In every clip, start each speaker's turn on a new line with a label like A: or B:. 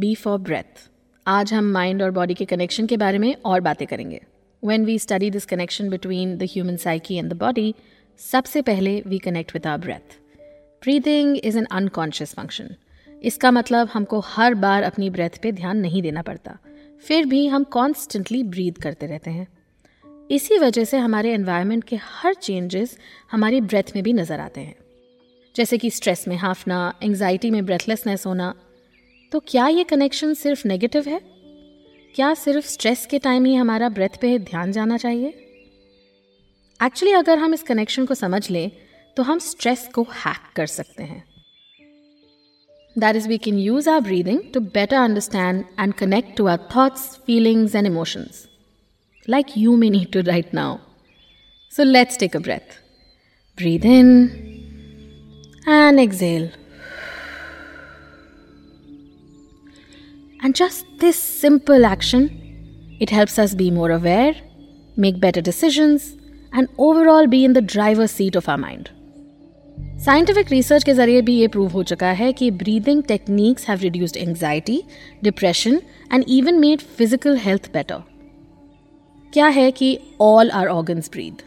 A: B for breath आज हम mind और बॉडी के कनेक्शन के बारे में और बातें करेंगे। When we study this connection between the human psyche and the body सबसे पहले we connect with our breath breathing is an unconscious function इसका मतलब हमको हर बार अपनी ब्रेथ पे ध्यान नहीं देना पड़ता। फिर भी हम कॉन्स्टेंटली ब्रीद करते रहते हैं। इसी वजह से हमारे एनवायरनमेंट के हर चेंजेस हमारी ब्रेथ में भी नज़र आते हैं। जैसे कि स्ट्रेस में हाफना एंग्जाइटी में ब्रेथलेसनेस होना तो क्या ये कनेक्शन सिर्फ़ नेगेटिव है क्या सिर्फ़ स्ट्रेस के टाइम ही हमारा ब्रेथ पे ध्यान जाना चाहिए एक्चुअली अगर हम इस कनेक्शन को समझ लें तो हम स्ट्रेस को हैक कर सकते हैं that is we can use our breathing to better understand and connect to our thoughts feelings and emotions like you may need to right now. So, let's take a breath. Breathe in and exhale. And just this simple action, it helps us be more aware, make better decisions, and overall be in the driver's seat of our mind. Scientific research के ज़रिए भी ये prove हो चुका है कि breathing techniques have reduced anxiety depression and even made physical health better क्या है कि all our organs breathe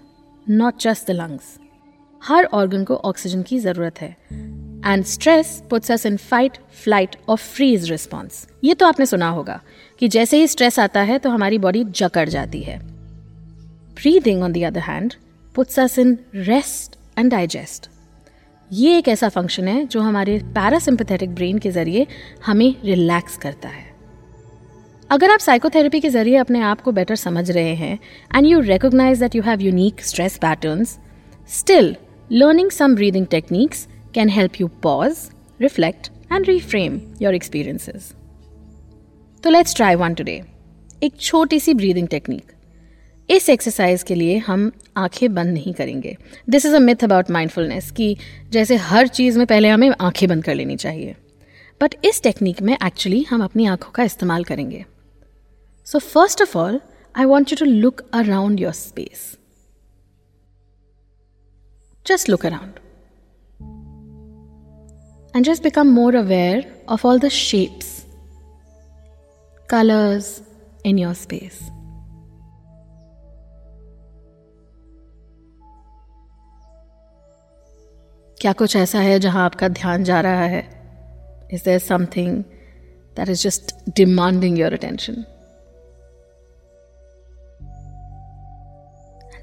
A: not just the lungs her organ को ऑक्सीजन की ज़रूरत है। And stress puts us in fight flight और फ्रीज रिस्पॉन्स ये तो आपने सुना होगा कि जैसे ही स्ट्रेस आता है तो हमारी बॉडी जकड़ जाती है। Breathing on the other hand puts us in rest and digest ये एक ऐसा फ़ंक्शन है जो हमारे पैरासिम्पथेटिक ब्रेन के ज़रिए हमें रिलैक्स करता है। अगर आप साइकोथेरेपी के ज़रिए अपने आप को बेटर समझ रहे हैं and you recognise that you have unique stress patterns still learning some breathing techniques can help you pause reflect and reframe your experiences तो लेट्स ट्राई वन टुडे एक छोटी सी ब्रीदिंग टेक्निक इस एक्सरसाइज के लिए हम आँखें बंद नहीं करेंगे. This is a myth about mindfulness कि जैसे हर चीज़ में पहले हमें आँखें बंद कर लेनी चाहिए. बट इस टेक्निक में एक्चुअली हम अपनी आँखों का इस्तेमाल करेंगे. So first of all I want you to look around your space. Just look around. And just become more aware of all the shapes, colors in your space. क्या कुछ ऐसा है जहां आपका ध्यान जा रहा है is there something that is just demanding your attention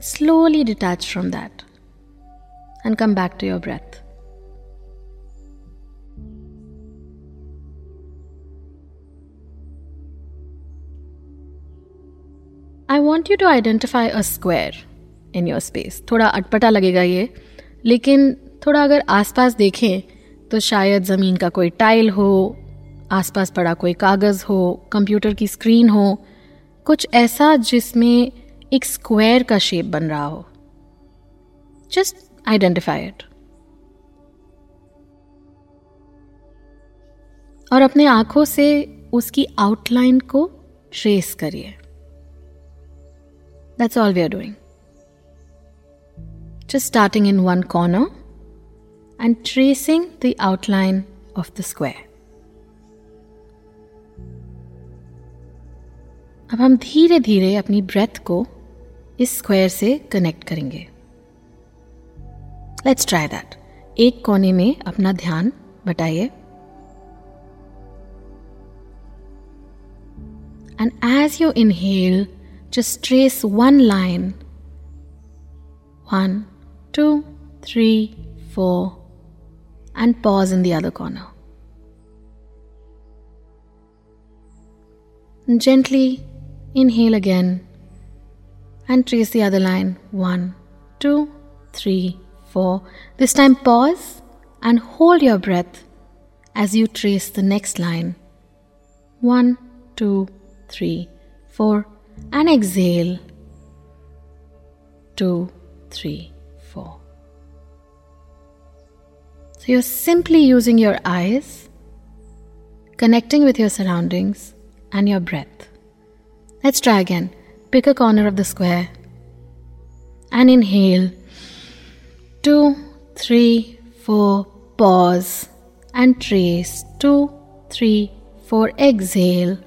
A: Slowly detach from that and come back to your breath. Want you to identify a square in your space. थोड़ा अटपटा लगेगा ये, लेकिन थोड़ा अगर आसपास देखें तो शायद ज़मीन का कोई टाइल हो, आसपास पड़ा कोई कागज़ हो कंप्यूटर की स्क्रीन हो, कुछ ऐसा जिसमें एक स्क्वायर का शेप बन रहा हो। जस्ट आइडेंटिफाई इट और अपने आँखों से उसकी आउटलाइन को ट्रेस करिए। That's all we are doing just starting in one corner and tracing the outline of the square अब हम धीरे धीरे अपनी ब्रेथ को इस स्क्वायर से कनेक्ट करेंगे। लेट्स ट्राई दैट एक कोने में अपना ध्यान बटाइए। And as you inhale just trace one line. One, two, three, four, and pause in the other corner. And gently inhale again and trace the other line. One, two, three, four. This time pause and hold your breath as you trace the next line. One, two, three, four, and exhale. Two, three, four. So you're simply using your eyes, connecting with your surroundings and your breath. Let's try again. Pick a corner of the square and inhale. Two, three, four, pause and trace. Two, three, four, exhale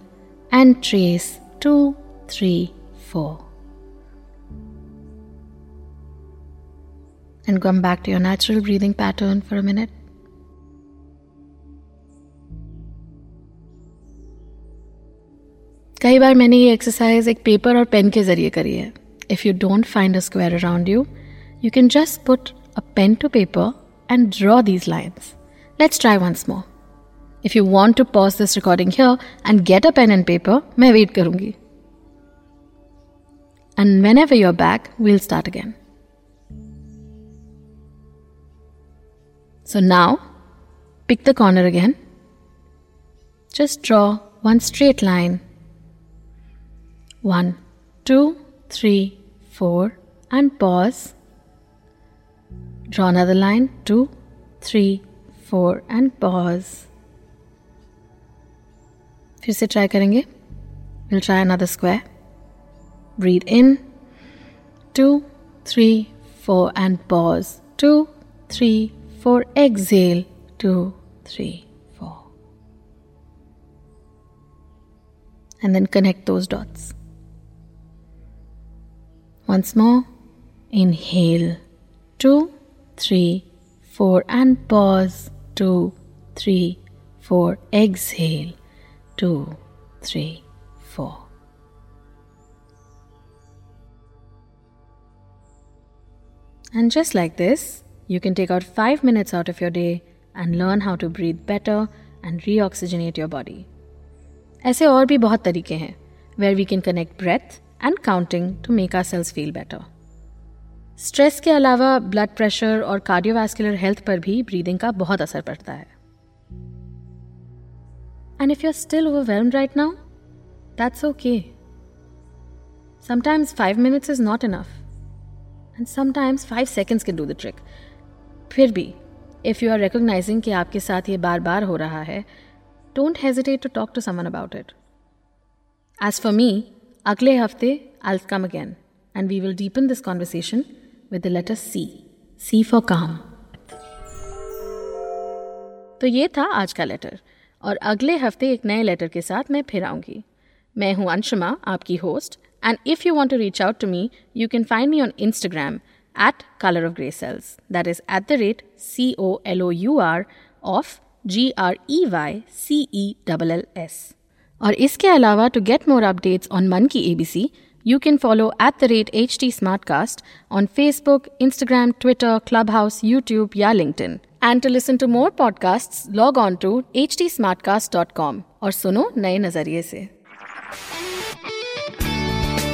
A: and trace. Two, three, four. And come back to your natural breathing pattern for a minute. कई बार मैंने ये exercise एक paper और pen के जरिए करी है if you don't find a square around you you can just put a pen to paper and draw these lines let's try once more if you want to pause this recording here and get a pen and paper मैं wait करूंगी And whenever you're back, we'll start again. So now, pick the corner again. Just draw one straight line. One, two, three, four, and pause. Draw another line. Two, three, four, and pause. फिर से try करेंगे will try another square Breathe in. Two, three, four, and pause. Two, three, four. Exhale. Two, three, four. And then connect those dots. Once more. Inhale. Two, three, four, and pause. Two, three, four. Exhale. Two, three, four. And just like this, you can take out 5 minutes out of your day and learn how to breathe better and reoxygenate your body. ऐसे और भी बहुत तरीके हैं where we can connect breath and counting to make ourselves feel better. Stress के अलावा blood pressure और cardiovascular health पर भी ब्रीदिंग का बहुत असर पड़ता है and if you are still overwhelmed right now that's okay Sometimes 5 minutes is not enough. and sometimes five seconds can do the trick फिर भी इफ़ यू आर रिकोगनाइजिंग कि आपके साथ ये बार बार हो रहा है don't hesitate to talk to someone about it as for me अगले हफ़्ते I come again and we will deepen this conversation with the letter C C for calm तो ये था आज का लेटर और अगले हफ़्ते एक नए लेटर के साथ मैं फिर आऊँगी. मैं हूँ अंशुमा, आपकी host And if you want to reach out to me, you can find me on Instagram at Color of Grey Cells. That is at the rate C O L O U R of G R E Y C E L L S. और इसके अलावा to get more updates on मन की ABC you can follow at the rate HT Smartcast on Facebook, Instagram, Twitter, Clubhouse, YouTube, या LinkedIn. And to listen to more podcasts, log on to htsmartcast.com और सुनो नए नजरिए से